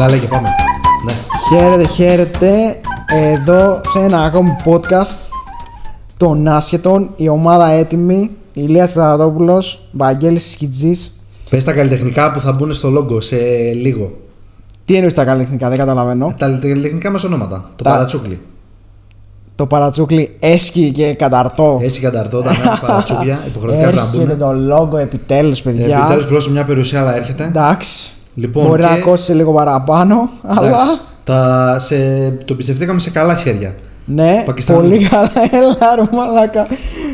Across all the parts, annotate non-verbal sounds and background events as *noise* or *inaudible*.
Έλα, λέγε, πάμε. Ναι. Χαίρετε, χαίρετε. Εδώ σε ένα ακόμη podcast των άσχετων. Η ομάδα έτοιμη. Ηλίας Θεοδόπουλος, Βαγγέλης Σκιτζής. Πες τα καλλιτεχνικά που θα μπουν στο logo σε λίγο. Τι εννοείς τα καλλιτεχνικά, δεν καταλαβαίνω. Τα καλλιτεχνικά μας ονόματα. Το Τα- παρατσούκλι. Το παρατσούκλι έσκι και καταρτό. Έτσι καταρτώ τα νέα *laughs* παρατσούκλια. Υποχρεωτικά πρέπει να Έρχεται μπουν. το logo επιτέλους, παιδιά. Επιτέλους πληρώσω μια περιουσία, αλλά έρχεται. Εντάξει. Λοιπόν, Μπορεί και- να κόσει λίγο παραπάνω, αλλά. Εντάξει, τα, σε, το πιστευτήκαμε σε καλά χέρια. Ναι, Πακιστανού. πολύ καλά. *laughs* Έλα, ρε μαλάκα.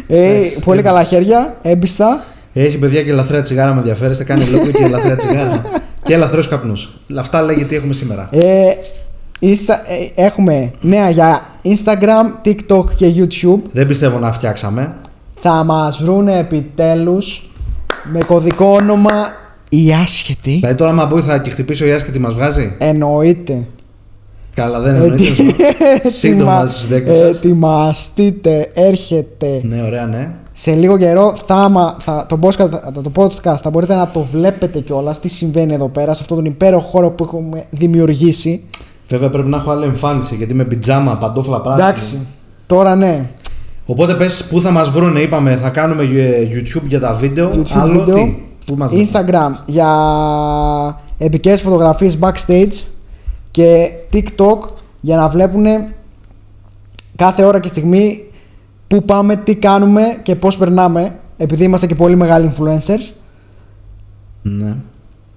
Ε, Εντάξει, πολύ έμπιστα. καλά χέρια, έμπιστα. Έχει παιδιά και ελαφρέα τσιγάρα, με ενδιαφέρεστε. Κάνει λόγο και ελαφρέα τσιγάρα. *laughs* και ελαφρέου καπνούς. Αυτά λέγεται τι έχουμε σήμερα. Ε, Insta- ε, έχουμε νέα για Instagram, TikTok και YouTube. Δεν πιστεύω να φτιάξαμε. Θα μας βρούνε επιτέλους με κωδικό όνομα οι άσχετοι. Δηλαδή τώρα, άμα μπούει θα και χτυπήσει ο Ιάσης και τι μας βγάζει; Εννοείται. Καλά, δεν εννοείται. *laughs* Σύντομα Ετοιμα- στις 10 σας. Ετοιμαστείτε, έρχεται. Ναι, ωραία, ναι. Σε λίγο καιρό θα, άμα- θα, το, podcast, το podcast θα μπορείτε να το βλέπετε κιόλας τι συμβαίνει εδώ πέρα σε αυτόν τον υπέροχο χώρο που έχουμε δημιουργήσει. Βέβαια πρέπει να έχω άλλη εμφάνιση γιατί με πιτζάμα, παντόφλα πράσινη. Εντάξει, τώρα ναι. Οπότε πες πού θα μας βρούνε, είπαμε, θα κάνουμε ε, YouTube για τα βίντεο. YouTube Άλλο βίντεο, τι; Πού μας βρούνε; Instagram για επικές φωτογραφίες backstage και TikTok για να βλέπουν κάθε ώρα και στιγμή πού πάμε, τι κάνουμε και πώς περνάμε επειδή είμαστε και πολύ μεγάλοι influencers Ναι.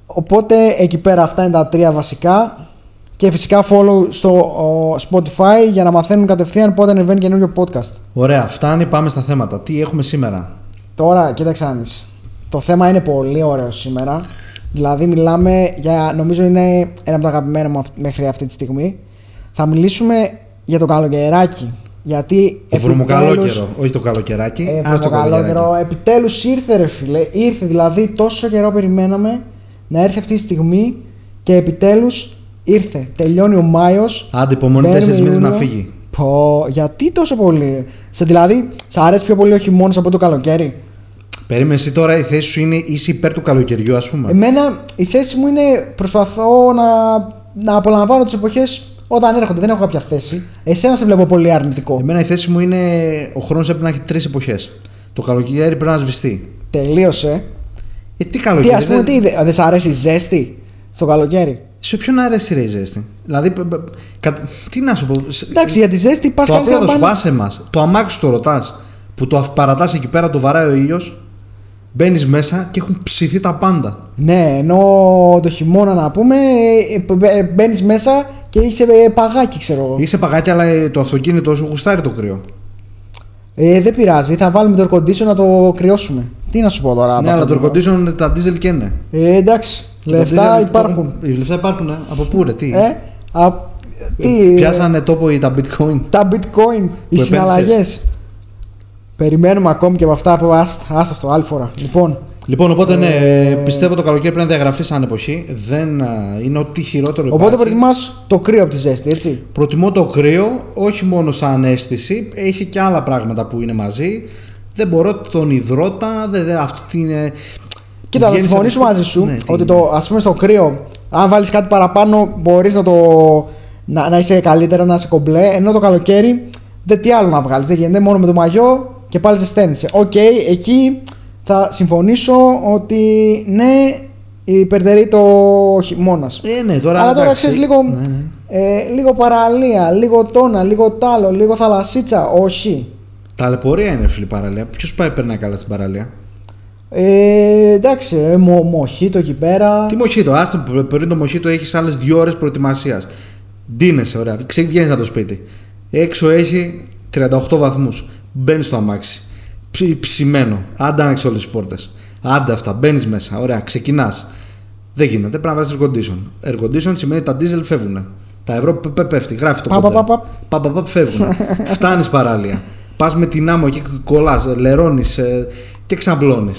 οπότε εκεί πέρα αυτά είναι τα τρία βασικά και φυσικά follow στο ο, Spotify για να μαθαίνουν κατευθείαν πότε ανεβαίνει καινούριο podcast Ωραία, φτάνει, πάμε στα θέματα. Τι έχουμε σήμερα; Τώρα, κοίταξε να δεις. Το θέμα είναι πολύ ωραίο σήμερα. Δηλαδή, μιλάμε για. Νομίζω είναι ένα από τα αγαπημένα μου αυ- μέχρι αυτή τη στιγμή. Θα μιλήσουμε για το καλοκαιράκι. Γιατί. Το βρωμοκαλό επιτέλους- καιρό. Όχι το καλοκαιράκι. Ε, ας το βρωμοκαλό καλοκαιράκι. καιρό. Επιτέλους ήρθε, ρε φίλε. Ήρθε δηλαδή τόσο καιρό περιμέναμε να έρθει αυτή τη στιγμή και επιτέλους ήρθε. Τελειώνει ο Μάιος. Άντε, υπομονή τέσσερις μήνες να φύγει. Πω, γιατί τόσο πολύ. ρε; Σε δηλαδή, σ' αρέσει πιο πολύ ο χειμώνας από το καλοκαίρι; Περίμενε εσύ τώρα η θέση σου είναι είσαι υπέρ του καλοκαιριού, ας πούμε. Εμένα η θέση μου είναι προσπαθώ να, να απολαμβάνω τις εποχές όταν έρχονται. Δεν έχω κάποια θέση. Εσένα σε βλέπω πολύ αρνητικό. Εμένα η θέση μου είναι ο χρόνος πρέπει να έχει τρεις εποχές. Το καλοκαίρι πρέπει να σβηστεί. Τελείωσε. Ε, τι Τι καλοκαίρι. ας πούμε, δεν- τι, δεν σ' αρέσει η ζέστη στο καλοκαίρι; Σε ποιον αρέσει ρε η ζέστη; Δηλαδή, π- π- κα- τι να σου πω. σε- Εντάξει, για τη ζέστη πας το κάνεις απλό ένα θα σου μπάνι. πα εμάς. Το αμάξι σου το ρωτάς που το παρατάς εκεί πέρα, το βαράει ο ήλιος. Μπαίνεις μέσα και έχουν ψηθεί τα πάντα. Ναι, ενώ το χειμώνα να πούμε μπαίνεις μέσα και είσαι ε, παγάκι, ξέρω εγώ. Είσαι παγάκι, αλλά ε, το αυτοκίνητο σου γουστάρει το κρύο. Ε, δεν πειράζει, θα βάλουμε το air condition να το κρυώσουμε. Τι να σου πω τώρα. ναι, αλλά το αυτοκίνητο. air condition τα diesel και είναι. Ε, εντάξει, Και τα λεφτά diesel υπάρχουν. το- Οι λεφτά υπάρχουν, ε; Από πού ρε, τι; Ε, α, τι, Πιάσανε τόπο οι- τα bitcoin. τα bitcoin, οι επένδυσες. συναλλαγές. Περιμένουμε ακόμη και από αυτά που άστα, άστα αυτό άλλη φορά. Λοιπόν, Λοιπόν, οπότε ναι, Ε, πιστεύω το καλοκαίρι πρέπει να διαγραφεί σαν εποχή. Δεν α, είναι ό,τι χειρότερο οπότε υπάρχει. προτιμάς το κρύο από τη ζέστη, έτσι; Προτιμώ το κρύο, όχι μόνο σαν αίσθηση, έχει και άλλα πράγματα που είναι μαζί. Δεν μπορώ τον ιδρώτα, δεν, δεν, αυτό είναι. Κοίτα, θα Βγαίνεις συμφωνήσω από- μαζί σου Ναι, τι ότι είναι. το, ας πούμε στο κρύο, αν βάλεις κάτι παραπάνω, μπορείς να το. Να, να είσαι καλύτερα, να είσαι κομπλέ. Ενώ το καλοκαίρι δεν τι άλλο να βγάλεις. Δεν γίνεται μόνο με το μαγιό και πάλι ζεσταίνεσαι. Οκ, εκεί θα συμφωνήσω ότι ναι, υπερτερεί το χειμώνας. Ε, ναι, τώρα. Αλλά τώρα εντάξει. ξέρεις λίγο, Ναι, ναι. ε, λίγο παραλία, λίγο το 'να, λίγο τ' άλλο, λίγο θαλασσίτσα. Όχι. Ταλαιπωρία είναι φίλη παραλία. Ποιος πάει περνάει καλά στην παραλία; Ε, εντάξει, ε, μο, μοχίτο εκεί πέρα. Τι μοχίτο, άστο που πριν το μοχίτο έχεις άλλες δύο ώρες προετοιμασίας. Ντύνεσαι, ωραία. Βγαίνεις από το σπίτι. Έξω έχει 38 βαθμούς. Μπαίνεις στο αμάξι. Ψ, ψημένο. Άντε άνοιξε όλες τις πόρτες. Άντε αυτά. Μπαίνεις μέσα. Ωραία. Ξεκινάς. Δεν γίνεται. Πρέπει να βάζεις air condition. Air condition σημαίνει τα diesel φεύγουν. Τα ευρώ πε- πε- πέφτει. Γράφει το Πα, κοντέρ. πα, πα, Πα, πα, πα, φεύγουν. *laughs* Φτάνεις παράλια. Πας με την άμμο εκεί, κολλάς, λερώνεις και ξαμπλώνει.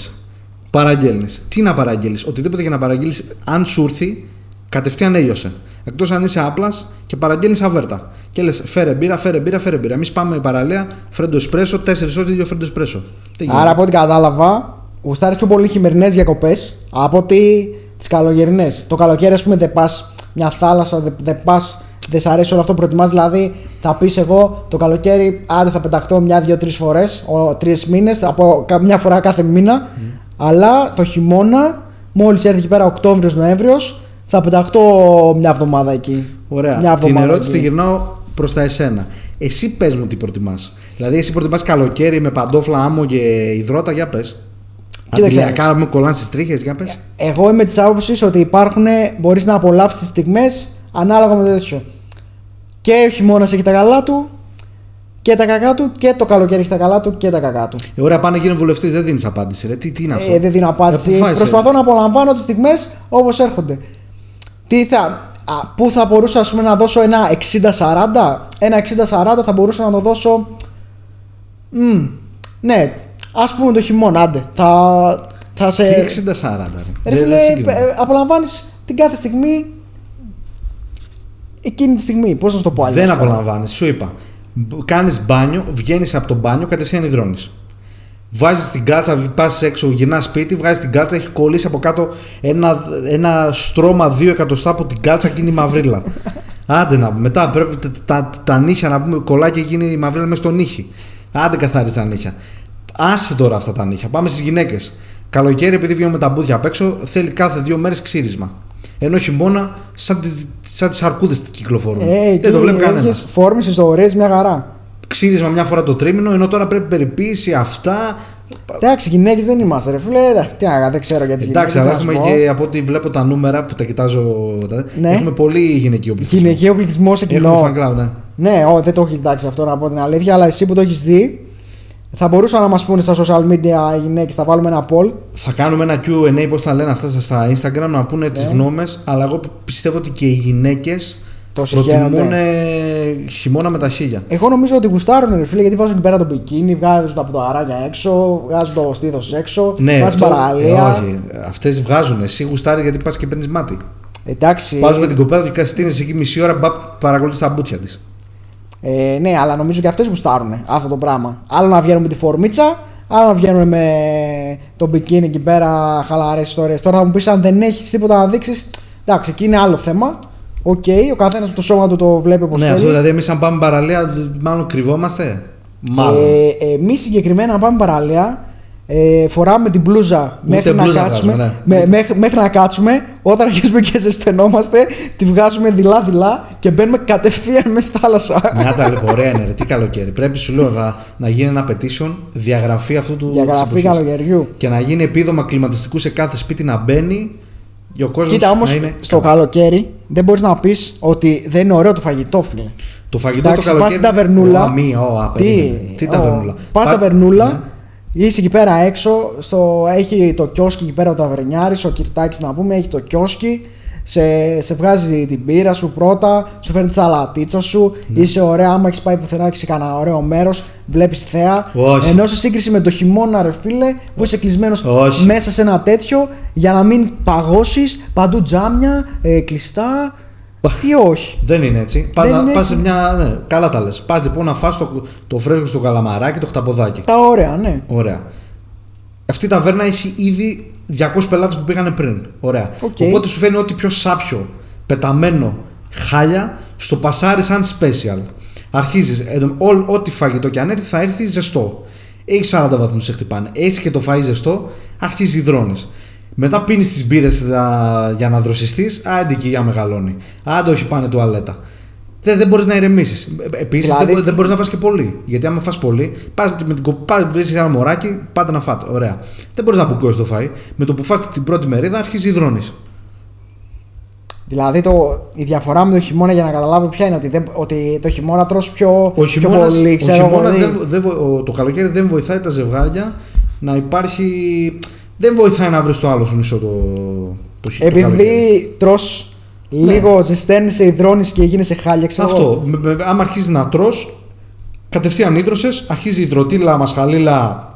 Παραγγέλνεις. Τι να παραγγείλεις, οτιδήποτε για να παραγγείλεις, αν σου έρθει, κατευθείαν έλειωσε. Εκτός αν είσαι άπλας και παραγγέλνεις αβέρτα. Και λες, φέρε μπύρα, φέρε μπύρα, φέρε μπύρα. Εμείς πάμε παραλία, φρέντο εσπρέσο, 4 ώρες δύο φρέντο εσπρέσο. Δεν γίνεται; Άρα από ό,τι κατάλαβα, γουστάρεις πιο πολύ χειμερινές διακοπές από ότι τις καλοκαιρινέ. Το καλοκαίρι, ας πούμε, δεν πας μια θάλασσα, δεν δεν πας, δεν σ' αρέσει όλο αυτό που προτιμάς. Δηλαδή, θα πεις εγώ το καλοκαίρι, άντε θα πεταχτώ μια-δύο-τρει φορές, τρεις μήνες, από κα- μια φορά κάθε μήνα. Αλλά το χειμώνα, μόλις έρθει εκεί πέρα Οκτώβριο-Νοέμβριο, θα πεταχτώ μια εβδομάδα εκεί. Ωραία. Μια Την εβδομάδα ερώτηση τη εκεί. γυρνάω προς τα εσένα. Εσύ πες μου τι προτιμάς. Δηλαδή, εσύ προτιμάς καλοκαίρι με παντόφλα, άμμο και υδρότα, για πες. Κοίταξε, Αντιλιακά μου κολλάνε στις τρίχες, για πες. Εγώ είμαι της άποψης ότι υπάρχουν, μπορείς να απολαύσεις τις στιγμές ανάλογα με το τέτοιο. Και ο χειμώνας έχει τα καλά του και τα κακά του και το καλοκαίρι έχει τα καλά του και τα κακά του. Ε, ωραία, πάνε γίνουν βουλευτή, δεν δίνεις απάντηση. Ρε. Τι, τι είναι αυτό; Ε, δεν δίνω απάντηση. Ε, πού φάεις, ε; Προσπαθώ να απολαμβάνω τις στιγμές όπως έρχονται. Τι θα, α, πού θα μπορούσα ας πούμε, να δώσω ένα 60-40. Ένα 60-40 θα μπορούσα να το δώσω. Μμ, ναι, ας πούμε το χειμώνα, άντε. Θα, θα σε. Τι 60-40. Ρε, Ρε Δεν- φίλε, δεν συγκρίνω. ε, απολαμβάνεις την κάθε στιγμή εκείνη τη στιγμή. Πώς να σου το πω αλλιώς Δεν τώρα. απολαμβάνεις, σου είπα. Κάνεις μπάνιο, βγαίνεις από το μπάνιο, κατευθείαν υδρώνεις. Βάζεις την κάλτσα, πας έξω, γυρνάς σπίτι, βγάζεις την κάλτσα, έχει κολλήσει από κάτω ένα, ένα στρώμα δύο εκατοστά από την κάλτσα και είναι η μαυρίλα. *laughs* Άντε να πούμε. Μετά πρέπει τα, τα, τα νύχια να πούμε κολλάει και γίνει η μαυρίλα μέσα στο νύχι. Άντε καθάριζε τα νύχια. Άσε τώρα αυτά τα νύχια. Πάμε στις γυναίκες. Καλοκαίρι, επειδή βγαίνουμε τα μπούδια απ' έξω, θέλει κάθε δύο μέρες ξύρισμα. Ενώ χειμώνα, σαν, τις- σαν τις αρκούδες κυκλοφορούν. Ε, Δεν το βλέπει κανένας. Φόρμηση ιστορίε μια χαρά. Ξύρισμα μια φορά το τρίμηνο, ενώ τώρα πρέπει περιποίηση, αυτά. Εντάξει, γυναίκες δεν είμαστε, ρε φίλε. Ε, Τι να δεν ξέρω για τις γυναίκες. Εντάξει, αλλά έχουμε και από ό,τι βλέπω τα νούμερα που τα κοιτάζω. τα- Ναι. Έχουμε πολύ γυναικείο πληθυσμό. Γυναικείο πληθυσμό σε Έχουμε fan κοινό. club, ναι. Ναι, ό, δεν το έχω κοιτάξει αυτό να πω την αλήθεια, αλλά εσύ που το έχεις δει, θα μπορούσαν να μας πούνε στα social media οι γυναίκες, θα βάλουμε ένα poll. Θα κάνουμε ένα QA, πώς τα λένε αυτά στα Instagram, να πούνε τις Ναι. γνώμες. Αλλά εγώ πιστεύω ότι και οι γυναίκες Το προτιμούν συγχαίρονται. Χειμώνα με τα χίλια. Εγώ νομίζω ότι γουστάρουν ρε φίλε γιατί βάζουν εκεί πέρα το μπικίνι, βγάζουν τα ποδαράκια έξω, βγάζουν το στήθος έξω, Ναι, βάζουν αυτό, παραλία. ε, όχι. Αυτές βγάζουν. Εσύ γουστάρεις γιατί πας και παίρνεις μάτι. Εντάξει. Πας με την κοπέλα του και στήνεις εκεί μισή ώρα, μπα, παρακολουθείς τα μπούτια της. Ε, ναι, αλλά νομίζω και αυτές γουστάρουν αυτό το πράγμα. Άλλο να βγαίνουν με τη φορμίτσα, άλλο να βγαίνουν με το μπικίνι εκεί πέρα, χαλαρές ιστορίες. Τώρα θα μου πεις αν δεν έχεις τίποτα να δείξεις. Εντάξει, εκεί είναι άλλο θέμα. Οκ, ο καθένας με το σώμα του το βλέπει όπως Ναι, θέλει. αυτό δηλαδή εμείς αν πάμε παραλία, μάλλον κρυβόμαστε; Μάλλον. Ε, Εμείς συγκεκριμένα, να πάμε παραλία, ε, φοράμε την μπλούζα Ούτε μέχρι να, μπλούζα κάτσουμε, βγάζουμε, με- μέχρι, μέχρι να κάτσουμε. Όταν αρχίσουμε και ζεσθενόμαστε, τη βγάζουμε δειλά-δειλά και μπαίνουμε κατευθείαν μέσα στη θάλασσα. Μια ταλαιπωρία *laughs* είναι, ρε, τι καλοκαίρι. Πρέπει, σου λέω, θα, να γίνει ένα petition, διαγραφή αυτού του. της Διαγραφή εποχής. καλοκαιριού. Και να γίνει επίδομα κλιματιστικού σε κάθε σπίτι να μπαίνει και ο κόσμος Κοίτα όμως, να είναι. στο καλοκαίρι δεν μπορείς να πεις ότι δεν είναι ωραίο το φαγητό, φίλε. Το φαγητό Εντάξει, το πας καλοκαίρι. στην ταβερνούλα. Ω, μία, ω, α, περίμενε. Τι ταβερνούλα; Πας Πα- ταβερνούλα, Ναι. είσαι εκεί πέρα έξω, στο, έχει το κιόσκι εκεί πέρα ο ταβερνιάρης, ο Κυρτάκης να πούμε, έχει το κιόσκι. Σε, σε βγάζει την πύρα σου πρώτα, σου φέρνει τη σαλατίτσα σου, Ναι. είσαι ωραία. Άμα έχεις πάει πουθενά και σε κανένα ωραίο μέρος, βλέπεις θέα. Όχι. Ενώ σε σύγκριση με το χειμώνα, ρε φίλε, που είσαι κλεισμένος Όχι. μέσα σε ένα τέτοιο, για να μην παγώσεις, παντού τζάμια, ε, κλειστά. Τι όχι. Δεν είναι έτσι. Πας, Δεν να- είναι πας έτσι. σε μια. Ναι, καλά τα λες. Πας λοιπόν να φας το, το φρέσκο στο καλαμαράκι, το χταποδάκι. Τα ωραία, ναι. Ωραία. Αυτή η ταβέρνα έχει ήδη 200 πελάτες που πήγανε πριν. Ωραία. Οκ. Οπότε σου φαίνει ό,τι πιο σάπιο, πεταμένο, χάλια, στο πασάρι σαν special. Αρχίζεις, ό,τι φαγητό και αν έρθει θα έρθει ζεστό. Έχεις 40 βαθμούς σε χτυπάνε. Έχεις και το φαΐ ζεστό, αρχίζει υδρώνεις. Μετά πίνεις τις μπύρες για να δροσιστείς, άντε και για μεγαλώνει. Άντε όχι πάνε τουαλέτα. Δεν, δεν μπορείς να ηρεμήσεις. Επίσης Δηλαδή- δεν, μπο- δεν μπορείς να φας και πολύ. Γιατί άμα φας πολύ, πας με την κοπά, βρίσκεις ένα μωράκι, πάτε να φάτε. Ωραία. Δεν μπορείς να αποκόσει το φαΐ. Με το που φας την πρώτη μερίδα αρχίζει υδρώνει. Δηλαδή το, η διαφορά με το χειμώνα για να καταλάβω ποια είναι ότι, δεν, ότι το χειμώνα τρως πιο, Ο πιο χειμώνας, πολύ, ο ξέρω εγώ. χειμώνας δηλαδή. δεν, δεν βο- ο- το καλοκαίρι δεν βοηθάει τα ζευγάρια να υπάρχει. Δεν βοηθάει να βρεις το άλλο σου νησό το, το, χει- το καλοκαίρι. Επειδή τρως λίγο ζεσταίνεσαι, υδρώνεις και γίνεσαι χάλια, ξέρω εγώ. Αυτό. Με- με- άμα αρχίζεις να τρως, κατευθείαν ίδρωσες, αρχίζει η υδροτήλα, μασχαλίλα,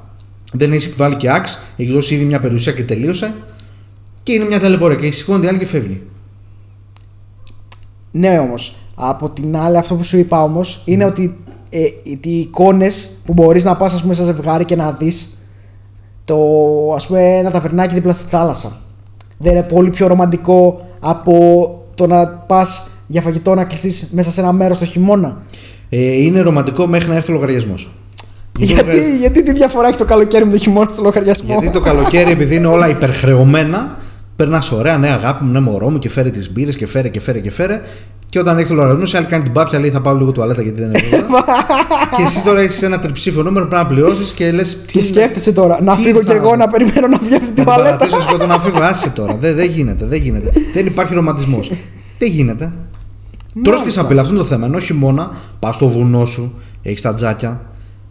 δεν έχει βάλει και άξ, έχει δώσει ήδη μια περιουσία και τελείωσε. Και είναι μια ταλαιπωρία και σηκώνει η άλλη και φεύγει. Ναι όμως, από την άλλη αυτό που σου είπα όμως είναι ότι ε, οι εικόνες που μπορείς να πας ας πούμε σε ζευγάρι και να δεις το ας πούμε ένα ταβερνάκι δίπλα στη θάλασσα. Δεν είναι πολύ πιο ρομαντικό από το να πας για φαγητό να κλειστείς μέσα σε ένα μέρος το χειμώνα. Ε, είναι ρομαντικό μέχρι να έρθει ο λογαριασμός. Γιατί, γιατί τι διαφορά έχει το καλοκαίρι με το χειμώνα στο λογαριασμό; Γιατί το καλοκαίρι, επειδή είναι όλα υπερχρεωμένα, περνάς ωραία, ναι, αγάπη μου, ναι, μωρό μου και φέρε τις μπύρες και φέρε και φέρε και φέρε. Και όταν έχει το λογαριασμό, σε άλλη κάνει την πάπια, λέει θα πάω λίγο τουαλέτα γιατί δεν είναι εδώ. *laughs* και εσύ τώρα έχει ένα τριψήφιο νούμερο πρέπει να πληρώσεις και λες. Και σκέφτεσαι τώρα, να φύγω κι εγώ να περιμένω να βγει από την τουαλέτα; Να και να φύγω, άσε τώρα. Δεν, δεν γίνεται, δεν γίνεται. δεν υπάρχει ρομαντισμός. δεν γίνεται. Τρως και σαπίλα, αυτό είναι το θέμα. Ενώ χειμώνα, πας στο βουνό σου, έχεις τα τζάκια,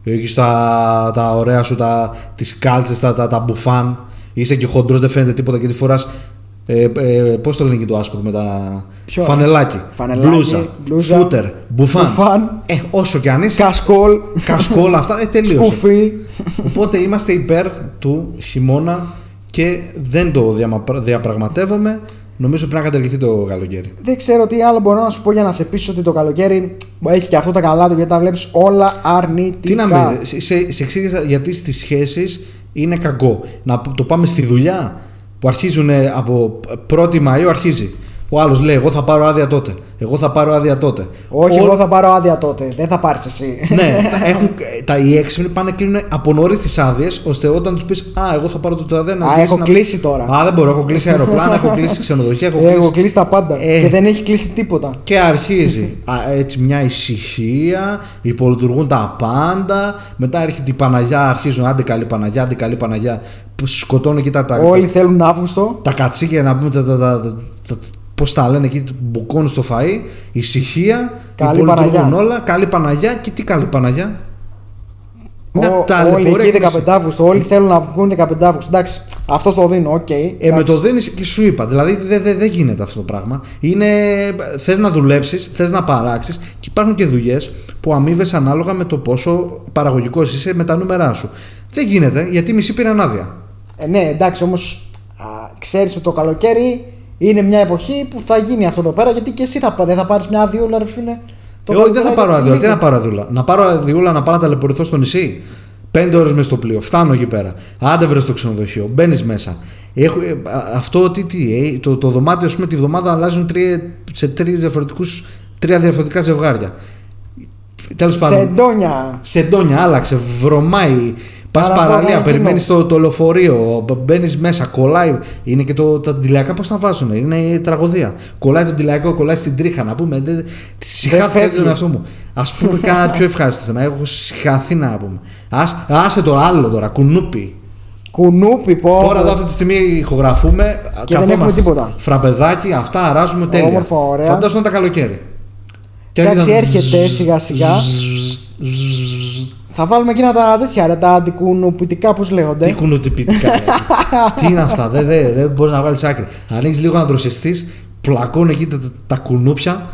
έχεις τα, τα ωραία σου, τα, τις κάλτσες, τα, τα, τα μπουφάν, είσαι και χοντρός, δεν φαίνεται τίποτα και τη φοράς ε, ε, Πώς το λένε και το άσπρο με τα. Ποιο; Φανελάκι. Φανελάκι, μπλούζα, μπλούζα, φούτερ, μπουφάν. μπουφάν. Ε, όσο κι αν είσαι. Κασκόλ. Κασκόλ, αυτά. Ε, τελείωσε. Σκουφί. Οπότε είμαστε υπέρ του χειμώνα και δεν το διαμα- διαπραγματεύομαι. Νομίζω πρέπει να καταργηθεί το καλοκαίρι. Δεν ξέρω τι άλλο μπορώ να σου πω για να σε πείσω ότι το καλοκαίρι έχει και αυτό τα καλά του γιατί τα βλέπεις όλα αρνητικά. Τι να μην. Σε, σε, σε εξήγησα γιατί στις σχέσεις είναι κακό. Να το πάμε στη δουλειά που αρχίζουν από 1η Μαΐου αρχίζει. Ο άλλος λέει: Εγώ θα πάρω άδεια τότε. Εγώ θα πάρω άδεια τότε. Όχι, Ο- εγώ θα πάρω άδεια τότε. Δεν θα πάρεις εσύ. ναι, *laughs* τα, έχουν, τα, οι έξυπνοι πάνε κλείνουν από νωρίς τις άδειες, ώστε όταν τους πεις Α, εγώ θα πάρω τότε άδεια να Α, κλείσεις έχω να- κλείσει τώρα. Α, δεν μπορώ. Έχω κλείσει *laughs* αεροπλάνα, έχω κλείσει ξενοδοχεία, έχω Έχω κλείσει. κλείσει τα πάντα. Ε. Και δεν έχει κλείσει τίποτα. Και αρχίζει *laughs* α, έτσι μια ησυχία, υπολειτουργούν τα πάντα. Μετά έρχεται η Παναγιά, αρχίζουν άντε καλή Παναγιά, άντε καλή Παναγιά. Που σκοτώνουν εκεί τα, τα, Όλοι θέλουν Αύγουστο. τα κατσίκια να πούμε τα, τα, τα, τα, τα- πώς τα λένε εκεί, μπουκώνουν στο φαΐ, ησυχία, Καλή υπολειτουργούν Παναγιά. όλα, καλή Παναγιά και τι καλή Παναγιά; Μια Ο- ταλαιπωρία όλοι εκεί έκρηση. 15 Αύγουστο. Όλοι θέλουν να βγουν 15 Αύγουστο. Εντάξει, αυτό το δίνω, οκ. Ε, με εντάξει. το δίνεις και σου είπα. Δηλαδή δεν δε, δεν γίνεται αυτό το πράγμα. Είναι, θες να δουλέψεις, θες να παράξεις και υπάρχουν και δουλειές που αμείβε ανάλογα με το πόσο παραγωγικός είσαι με τα νούμερά σου. Δεν γίνεται γιατί μισή πήραν άδεια. Ε, ναι, εντάξει, όμως ξέρεις ότι το καλοκαίρι είναι μια εποχή που θα γίνει αυτό εδώ πέρα γιατί και εσύ θα, πα- δεν θα πάρεις μια αδειούλα, ρε φίλε. Το Εγώ δεν θα καλοκαίρι πάρω έτσι αδειούλα. Τι λίγο. να πάρω αδειούλα. Να πάρω αδειούλα να πάω να ταλαιπωρηθώ στο νησί. Πέντε ώρες μες στο πλοίο. Φτάνω εκεί πέρα. Άντε βρε στο ξενοδοχείο. Μπαίνεις μέσα. Έχω, ε, α, αυτό τι, τι ε, το, το δωμάτιο, ας πούμε, τη βδομάδα αλλάζουν τρία, σε τρεις διαφορετικούς, τρία διαφορετικά ζευγάρια. Τέλος Σε πάντων. εντόνια. Σεντόνια, άλλαξε, βρωμάει. Πα Παραπάνω παραλία, εκείνο. περιμένει το, το λεωφορείο, μπαίνει μέσα, κολλάει. Είναι και το, τα τηλεακά πώ τα βάζουν, είναι η τραγωδία. Κολλάει το τηλεακό, κολλάει στην τρίχα να πούμε. Δεν, τη συχάθηκα φεύγει. τον εαυτό μου. Α πούμε κάνα πιο ευχάριστο θέμα. Έχω συχαθεί να πούμε. Ας, άσε το άλλο τώρα, κουνούπι. Κουνούπι, πω. Τώρα εδώ αυτή τη στιγμή ηχογραφούμε. Και δεν έχουμε τίποτα. Φραπεδάκι, αυτά αράζουμε τέλεια. Όμορφα, ωραία. Φαντάζομαι τα καλοκαίρι. Και Εντάξει, αρχίζαν έρχεται σιγά-σιγά. Θα βάλουμε εκείνα τα τέτοια, ρε, τα αντικουνουπητικά που λέγονται. Τι κουνουτυπητικά. λέει. *laughs* Τι είναι αυτά, δεν δε, δεν μπορείς να βάλεις άκρη. Ανοίγει λίγο να δροσιστεί, πλακώνουν εκεί τα, τα, τα κουνούπια.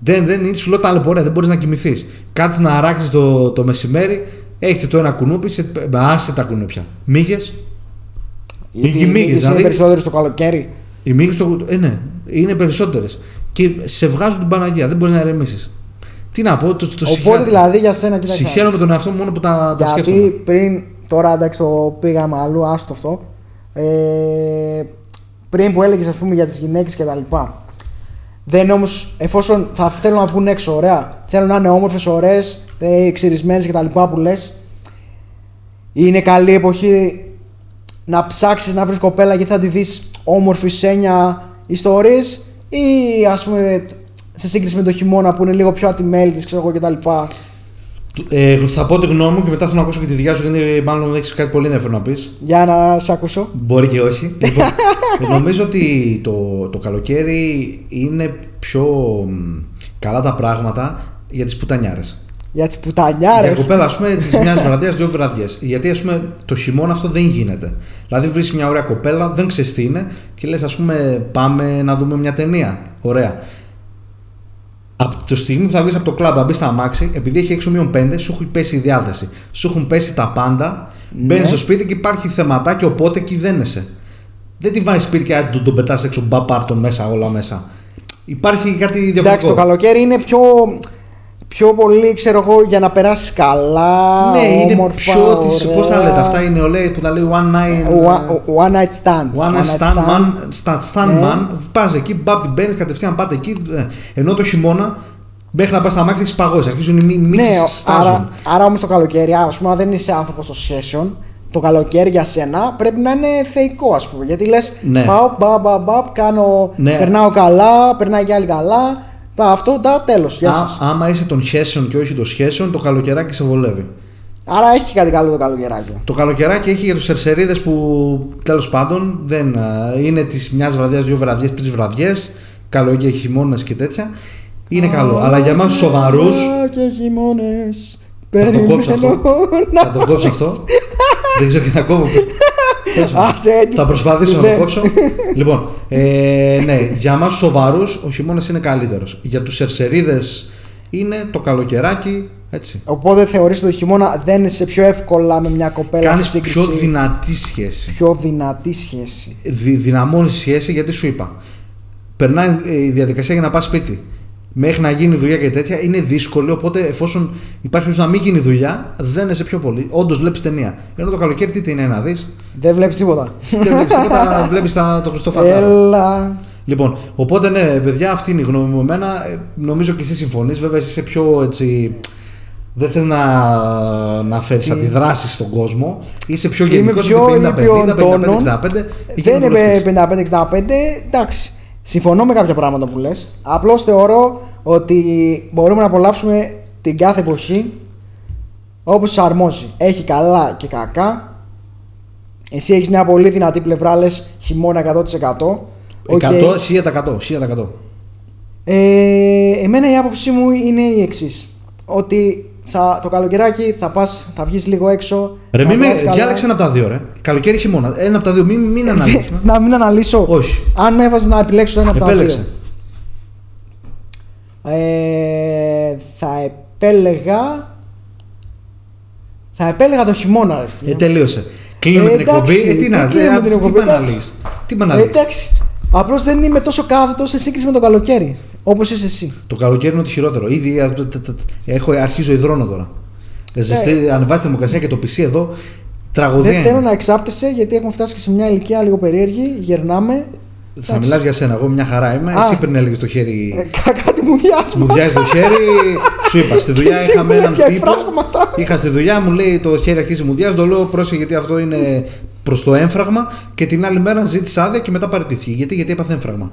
Δεν, δεν είναι, σου λέω ταλαιπωρία, δεν μπορείς να κοιμηθείς. Κάτσε να αράξεις το, το μεσημέρι, έχετε το ένα κουνούπι, σε, άσε τα κουνούπια. Μύγες. Γιατί οι μύγες, είναι δηλαδή- περισσότερο στο καλοκαίρι. Οι μύγες το. Ε, ναι, είναι περισσότερες. Και σε βγάζουν την Παναγία, δεν μπορείς να ηρεμήσεις. Τι να πω, το, το Οπότε συγχαίρω- δηλαδή για σένα κοιτάξτε. Συγχαίρω με τον εαυτό μου μόνο που τα, τα Γιατί σκέφτομαι. πριν, τώρα εντάξει το πήγαμε αλλού, άστο αυτό. Ε, πριν που έλεγες, ας πούμε, για τις γυναίκες και τα λοιπά. Δεν όμως, εφόσον θα θέλουν να βγουν έξω, ωραία. Θέλουν να είναι όμορφες, ωραίες, ξυρισμένε και τα λοιπά που λες. Είναι καλή εποχή να ψάξεις να βρεις κοπέλα γιατί θα τη δεις όμορφη σένια ιστορίες ή ας πούμε σε σύγκριση με το χειμώνα που είναι λίγο πιο ατιμέλητης, ξέρω εγώ κτλ. Ε, θα πω τη γνώμη μου και μετά θέλω να ακούσω και τη δικιά σου γιατί μάλλον έχεις κάτι πολύ ενδιαφέρον να πεις. Για να σε ακούσω. Μπορεί και όχι. *laughs* λοιπόν, ε, νομίζω ότι το, το καλοκαίρι είναι πιο μ, καλά τα πράγματα για τις πουτανιάρες. Για τις πουτανιάρες. Για κοπέλα, ας πούμε, της μια βραδιά, δύο βραδιές. Γιατί, ας πούμε, το χειμώνα αυτό δεν γίνεται. Δηλαδή, βρει μια ωραία κοπέλα, δεν ξέρεις τι είναι και λες, ας πούμε, πάμε να δούμε μια ταινία. Ωραία. Από το στιγμή που θα βγεις από το κλαμπ να μπεις στα αμάξι, επειδή έχει έξω μείον 5, σου έχει πέσει η διάθεση. Σου έχουν πέσει τα πάντα. Ναι. Μπαίνεις στο σπίτι και υπάρχει θεματάκι, οπότε εκεί δένεσαι. Δεν τη βάζεις σπίτι και άντε, τον, τον πετάς έξω, μπα πάρ τον μέσα, όλα μέσα. Υπάρχει κάτι διαφορετικό. Εντάξει, το καλοκαίρι είναι πιο. Πιο πολύ, ξέρω εγώ, για να περάσεις καλά. ναι, είναι όμορφα, πιο της, ωραία. πώς τα λέτε, αυτά είναι ολέ που τα λέει one night... One, one night stand. One night stand man, stand, stand Ναι. man, πας εκεί, μπαπ, την παίρνεις κατευθείαν, πάτε εκεί. ε, Ενώ το χειμώνα, μέχρι να πας στα μάξια έχεις παγώσει, αρχίζουν οι μι- μίξεις, Ναι, στάζουν. άρα, άρα όμως το καλοκαίρι, ας πούμε, αν δεν είσαι άνθρωπος των σχέσεων, το καλοκαίρι για σένα πρέπει να είναι θεϊκό, ας πούμε. Γιατί λες, Ναι. πάω, μπα, μπα, μπα, κάνω, Ναι. περνάω καλά, περνάει και άλλοι καλά. Πα, αυτό, τα τέλος. Γεια Α- σας. άμα είσαι των σχέσεων και όχι των σχέσεων, το καλοκαιράκι σε βολεύει. Άρα έχει κάτι καλό το καλοκαιράκι. Το καλοκαιράκι έχει για τους σερσερίδες που τέλος πάντων δεν α, είναι της μιας βραδιάς, δύο βραδιές, τρεις βραδιές, καλοκαίρι, χειμώνα και τέτοια. Είναι καλό. Αλλά για εμάς τους σοβαρού. Και χειμώνες. Θα το κόψω αυτό. να Θα το κόψω αυτό. δεν ξέρω τι να κόβω. Θα προσπαθήσω να το Δεν. κόψω. λοιπόν, ε, ναι, για εμά του σοβαρούς ο χειμώνας είναι καλύτερος. Για τους σερσερίδες είναι το καλοκαιράκι. Έτσι. Οπότε θεωρείς το χειμώνα δεν είσαι πιο εύκολα με μια κοπέλα Κάνεις σε σύγκριση. πιο δυνατή σχέση. πιο δυνατή σχέση. Δυ, δυναμώνεις τη σχέση γιατί σου είπα. Περνάει ε, η διαδικασία για να πας σπίτι. Μέχρι να γίνει δουλειά και τέτοια είναι δύσκολο. Οπότε εφόσον υπάρχει περίπτωση να μην γίνει δουλειά, δεν είσαι πιο πολύ. Όντως βλέπεις ταινία. Ενώ το καλοκαίρι τι είναι να δεις; Δεν βλέπεις τίποτα. δεν βλέπεις τίποτα, *laughs* βλέπεις το Χριστό Φαντάρο. Έλα. Λοιπόν, οπότε ναι, παιδιά, αυτή είναι η γνώμη μου. Εμένα, ε, νομίζω και εσύ συμφωνείς. Βέβαια, εσύ είσαι πιο έτσι. Δεν θες να, να φέρεις Τι; αντιδράσεις στον κόσμο. Είσαι πιο Είμαι γενικός. πιο 50-50, 55-65. τόνων. εκεί Δεν να βολευτείς. είμαι 55-65. Εντάξει. Συμφωνώ με κάποια πράγματα που λες. Απλώς θεωρώ ότι μπορούμε να απολαύσουμε την κάθε εποχή όπως σου αρμόζει. Έχει καλά και κακά. Εσύ έχεις μια πολύ δυνατή πλευρά, λες χειμώνα 100%. 100, Οκ. 1000%. 1000%. Ε, εμένα η άποψή μου είναι η εξής. Ότι θα, το καλοκαιράκι θα πας, θα βγεις λίγο έξω. Ρε, να μην με βγάλεις καλά. διάλεξε ένα από τα δύο, ρε. Καλοκαίρι χειμώνα. Ένα από τα δύο, μην, μην αναλύσεις. να μην αναλύσω. Όχι. Αν με έβαζες να επιλέξω το ένα από τα δύο. Επέλεξε. Ε, θα επέλεγα. Θα επέλεγα το χειμώνα, ρε φίλε. Ε, τελείωσε. Κλείνουμε Ε, την εκπομπή. εντάξει, Ε, τι να τι κλείνουμε ε, την τι εκπομπή, με εντάξει. Αναλύεις. Τι με Ε, αναλύεις. εντάξει. Απλώς δεν είμαι τόσο κάθετος σε σύγκριση με το καλοκαίρι. Όπως είσαι εσύ. Το καλοκαίρι είναι το χειρότερο. Ήδη α, τ- τ- τ- έχω, αρχίζω υδρώνω τώρα. Ε, Ζεστή, ανεβάζει τη θερμοκρασία και το PC εδώ. Τραγωδία. Δεν θέλω είναι. να εξάπτεσαι γιατί έχουμε φτάσει και σε μια ηλικία λίγο περίεργη. Γερνάμε. Θα μιλάς για σένα. Εγώ μια χαρά είμαι. Α. Εσύ πριν έλεγες το χέρι. Ε, κα- κάτι μου διάσμα. Μου διάζει το χέρι. Σου είπα στη δουλειά Και *laughs* είχαμε σίγουρα έναν και τύπο. φράγματα. Είχα στη δουλειά, μου λέει το χέρι αρχίζει μου διάζει. Το λέω πρόσεχε γιατί αυτό είναι προς το έμφραγμα. Και την άλλη μέρα ζήτησε άδεια και μετά παραιτήθηκε. Γιατί, γιατί έπαθε έμφραγμα;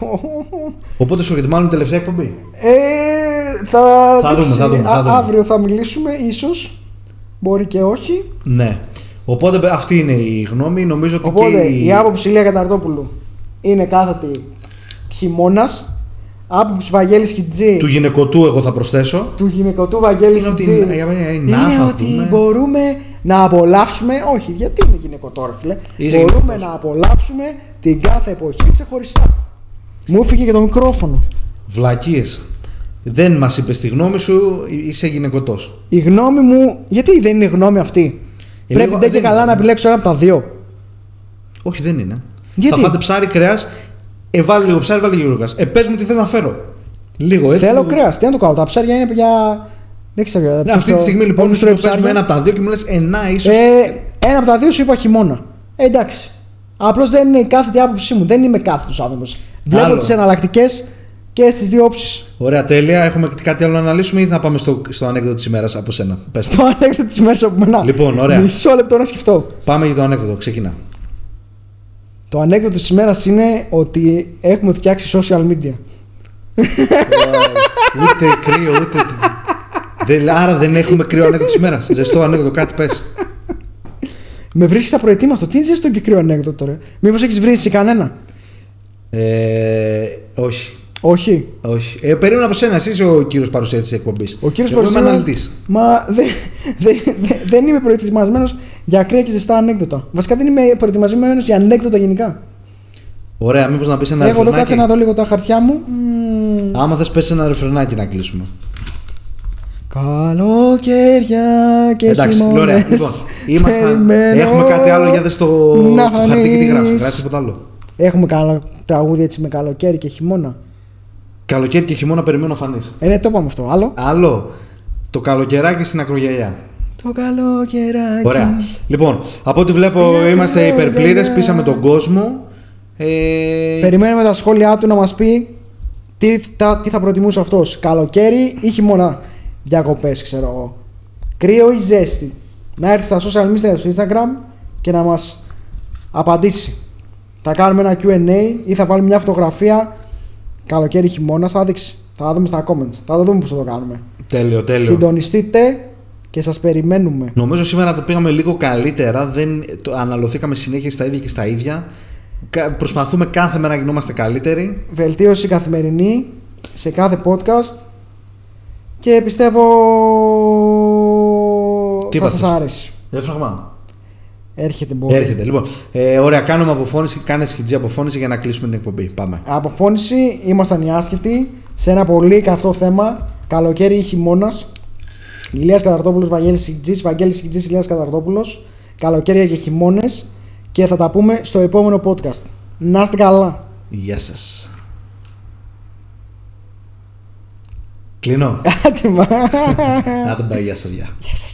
*laughs* Οπότε σου γιατί μάλλον η τελευταία εκπομπή. Ε, θα, Θα δεν δούμε, θα ξέρω. δούμε, θα Α- δούμε. Αύριο θα μιλήσουμε, ίσως. Μπορεί και όχι. Ναι. Οπότε αυτή είναι η γνώμη. Νομίζω ότι Οπότε και η άποψη Ηλία Καταρτόπουλου είναι κάθετη χειμώνας. Άποψη Βαγγέλης Χιτζή του γυναικοτού, εγώ θα προσθέσω. του γυναικωτού Βαγγέλης Είναι ότι Χιτζή ε, ε, ε, να, είναι θα ότι δούμε. μπορούμε να απολαύσουμε. Όχι, γιατί είναι γυναικωτό, ρε φίλε. Είσαι μπορούμε γυναικωτός. να απολαύσουμε την κάθε εποχή ξεχωριστά. Μου έφυγε και το μικρόφωνο. Βλακίες. Δεν μας είπες τη γνώμη σου, είσαι γυναικοτός. Η γνώμη μου. Γιατί δεν είναι γνώμη αυτή; Ε, Πρέπει λίγο- δεν και δεν καλά είναι. να επιλέξω ένα από τα δύο. Όχι, δεν είναι. Γιατί; Θα φάτε ψάρι, κρέας. Ε, βάλει λίγο ψάρι, βάλει λίγο κρέας. Ε, πες μου τι θες να φέρω. Λίγο έτσι. Θέλω λίγο- κρέας. Τι να το κάνω. Τα ψάρια είναι για. Δεν ξέρω. Ναι, αυτή τη στιγμή λοιπόν σου παίζουμε ένα από τα δύο και μου λες, ε, να, ίσως. Ε, ένα από τα δύο σου είπα χειμώνα. Ε, εντάξει. Απλώς δεν είναι η κάθετη άποψή μου. Δεν είμαι κάθετος άνθρωπος. Βλέπω Άλλο. τις εναλλακτικές και στις δύο όψεις. Ωραία, τέλεια. Έχουμε κάτι άλλο να αναλύσουμε ή θα πάμε στο, στο ανέκδοτο της ημέρας από σένα; Πες το. Το ανέκδοτο της μέρα από μένα. Λοιπόν, ωραία. Μισό λεπτό να σκεφτώ. Πάμε για το ανέκδοτο. Ξεκινά. Το ανέκδοτο της ημέρας είναι ότι έχουμε φτιάξει social media. ούτε κρύο, ούτε. Δεν, άρα δεν έχουμε κρύο ανέκδοτο της ημέρα. Ζεστό ανέκδοτο, κάτι πες. Με βρίσκεις απροετοίμαστο. Τι είναι ζεστό και κρύο ανέκδοτο, ρε; Μήπως έχεις βρει κανένα; Ε, όχι. Όχι; Όχι. Ε, περίμενα από σένα, εσύ είσαι ο κύριος παρουσιαστή της εκπομπής. Ο κύριος Εγώ είμαι αναλυτής. Μα δεν δε, δε, δεν είμαι προετοιμασμένος για ακραία και ζεστά ανέκδοτα. Βασικά δεν είμαι προετοιμασμένος για ανέκδοτα γενικά. Ωραία, μήπως να πεις ένα Έχω εδώ ρεφρενάκι. κάτσε να δω λίγο τα χαρτιά μου. Μμμ. Άμα θες, πέσει ένα ρεφρενάκι να κλείσουμε. Καλοκαίρια και Εντάξει, χειμώνες, ωραία. Λοιπόν, ήμασταν, περιμένω έχουμε κάτι άλλο για δες το, να το χαρτί και τι γράφει. φανείς. Γράφεις τίποτα άλλο. Έχουμε καλά τραγούδια έτσι με καλοκαίρι και χειμώνα. Καλοκαίρι και χειμώνα περιμένω φανείς. Ε, ναι, το είπαμε αυτό. Άλλο. Άλλο. Το καλοκαιράκι στην ακρογιαλιά. Το καλοκαιράκι. Ωραία. Λοιπόν, από ό,τι βλέπω Στην είμαστε ακρογιαλιά. υπερπλήρες, πείσαμε τον κόσμο. Ε, Περιμένουμε τα σχόλιά του να μας πει τι, θα- τι θα προτιμούσε αυτός. Καλοκαίρι ή χειμώνα διακοπές, ξέρω εγώ. Κρύο ή ζέστη. Να έρθει στα social media, στο Instagram και να μας απαντήσει. Θα κάνουμε ένα Q&A ή θα βάλουμε μια φωτογραφία καλοκαίρι ή χειμώνα. Θα δείξει. Θα δούμε στα comments. Θα το δούμε πώς θα το κάνουμε. Τέλειο, τέλειο. Συντονιστείτε και σας περιμένουμε. Νομίζω σήμερα τα πήγαμε λίγο καλύτερα. Δεν το, αναλωθήκαμε συνέχεια στα ίδια και στα ίδια. Κα- Προσπαθούμε κάθε μέρα να γινόμαστε καλύτεροι. Βελτίωση καθημερινή σε κάθε podcast και πιστεύω Τι θα είπατε; σας άρεσει. Έφραγμα. Έρχεται μπορεί. Έρχεται. Λοιπόν, ε, ωραία, κάνουμε αποφώνηση. Κάνε σκιτζή αποφώνηση για να κλείσουμε την εκπομπή. Πάμε. Αποφώνηση, ήμασταν οι άσχετοι σε ένα πολύ καυτό θέμα. Καλοκαίρι ή χειμώνας. Ηλίας Καταρτόπουλος, Βαγγέλης Σιτζής, Βαγγέλης Σιτζής, Ηλίας Καταρτόπουλος. Καλοκαίρια και χειμώνες. Και θα τα πούμε στο επόμενο podcast. Να είστε καλά. Γεια σας. Κλείνω. Άντε, μα. Να τον πάει, γεια σας, γεια. Γεια σας.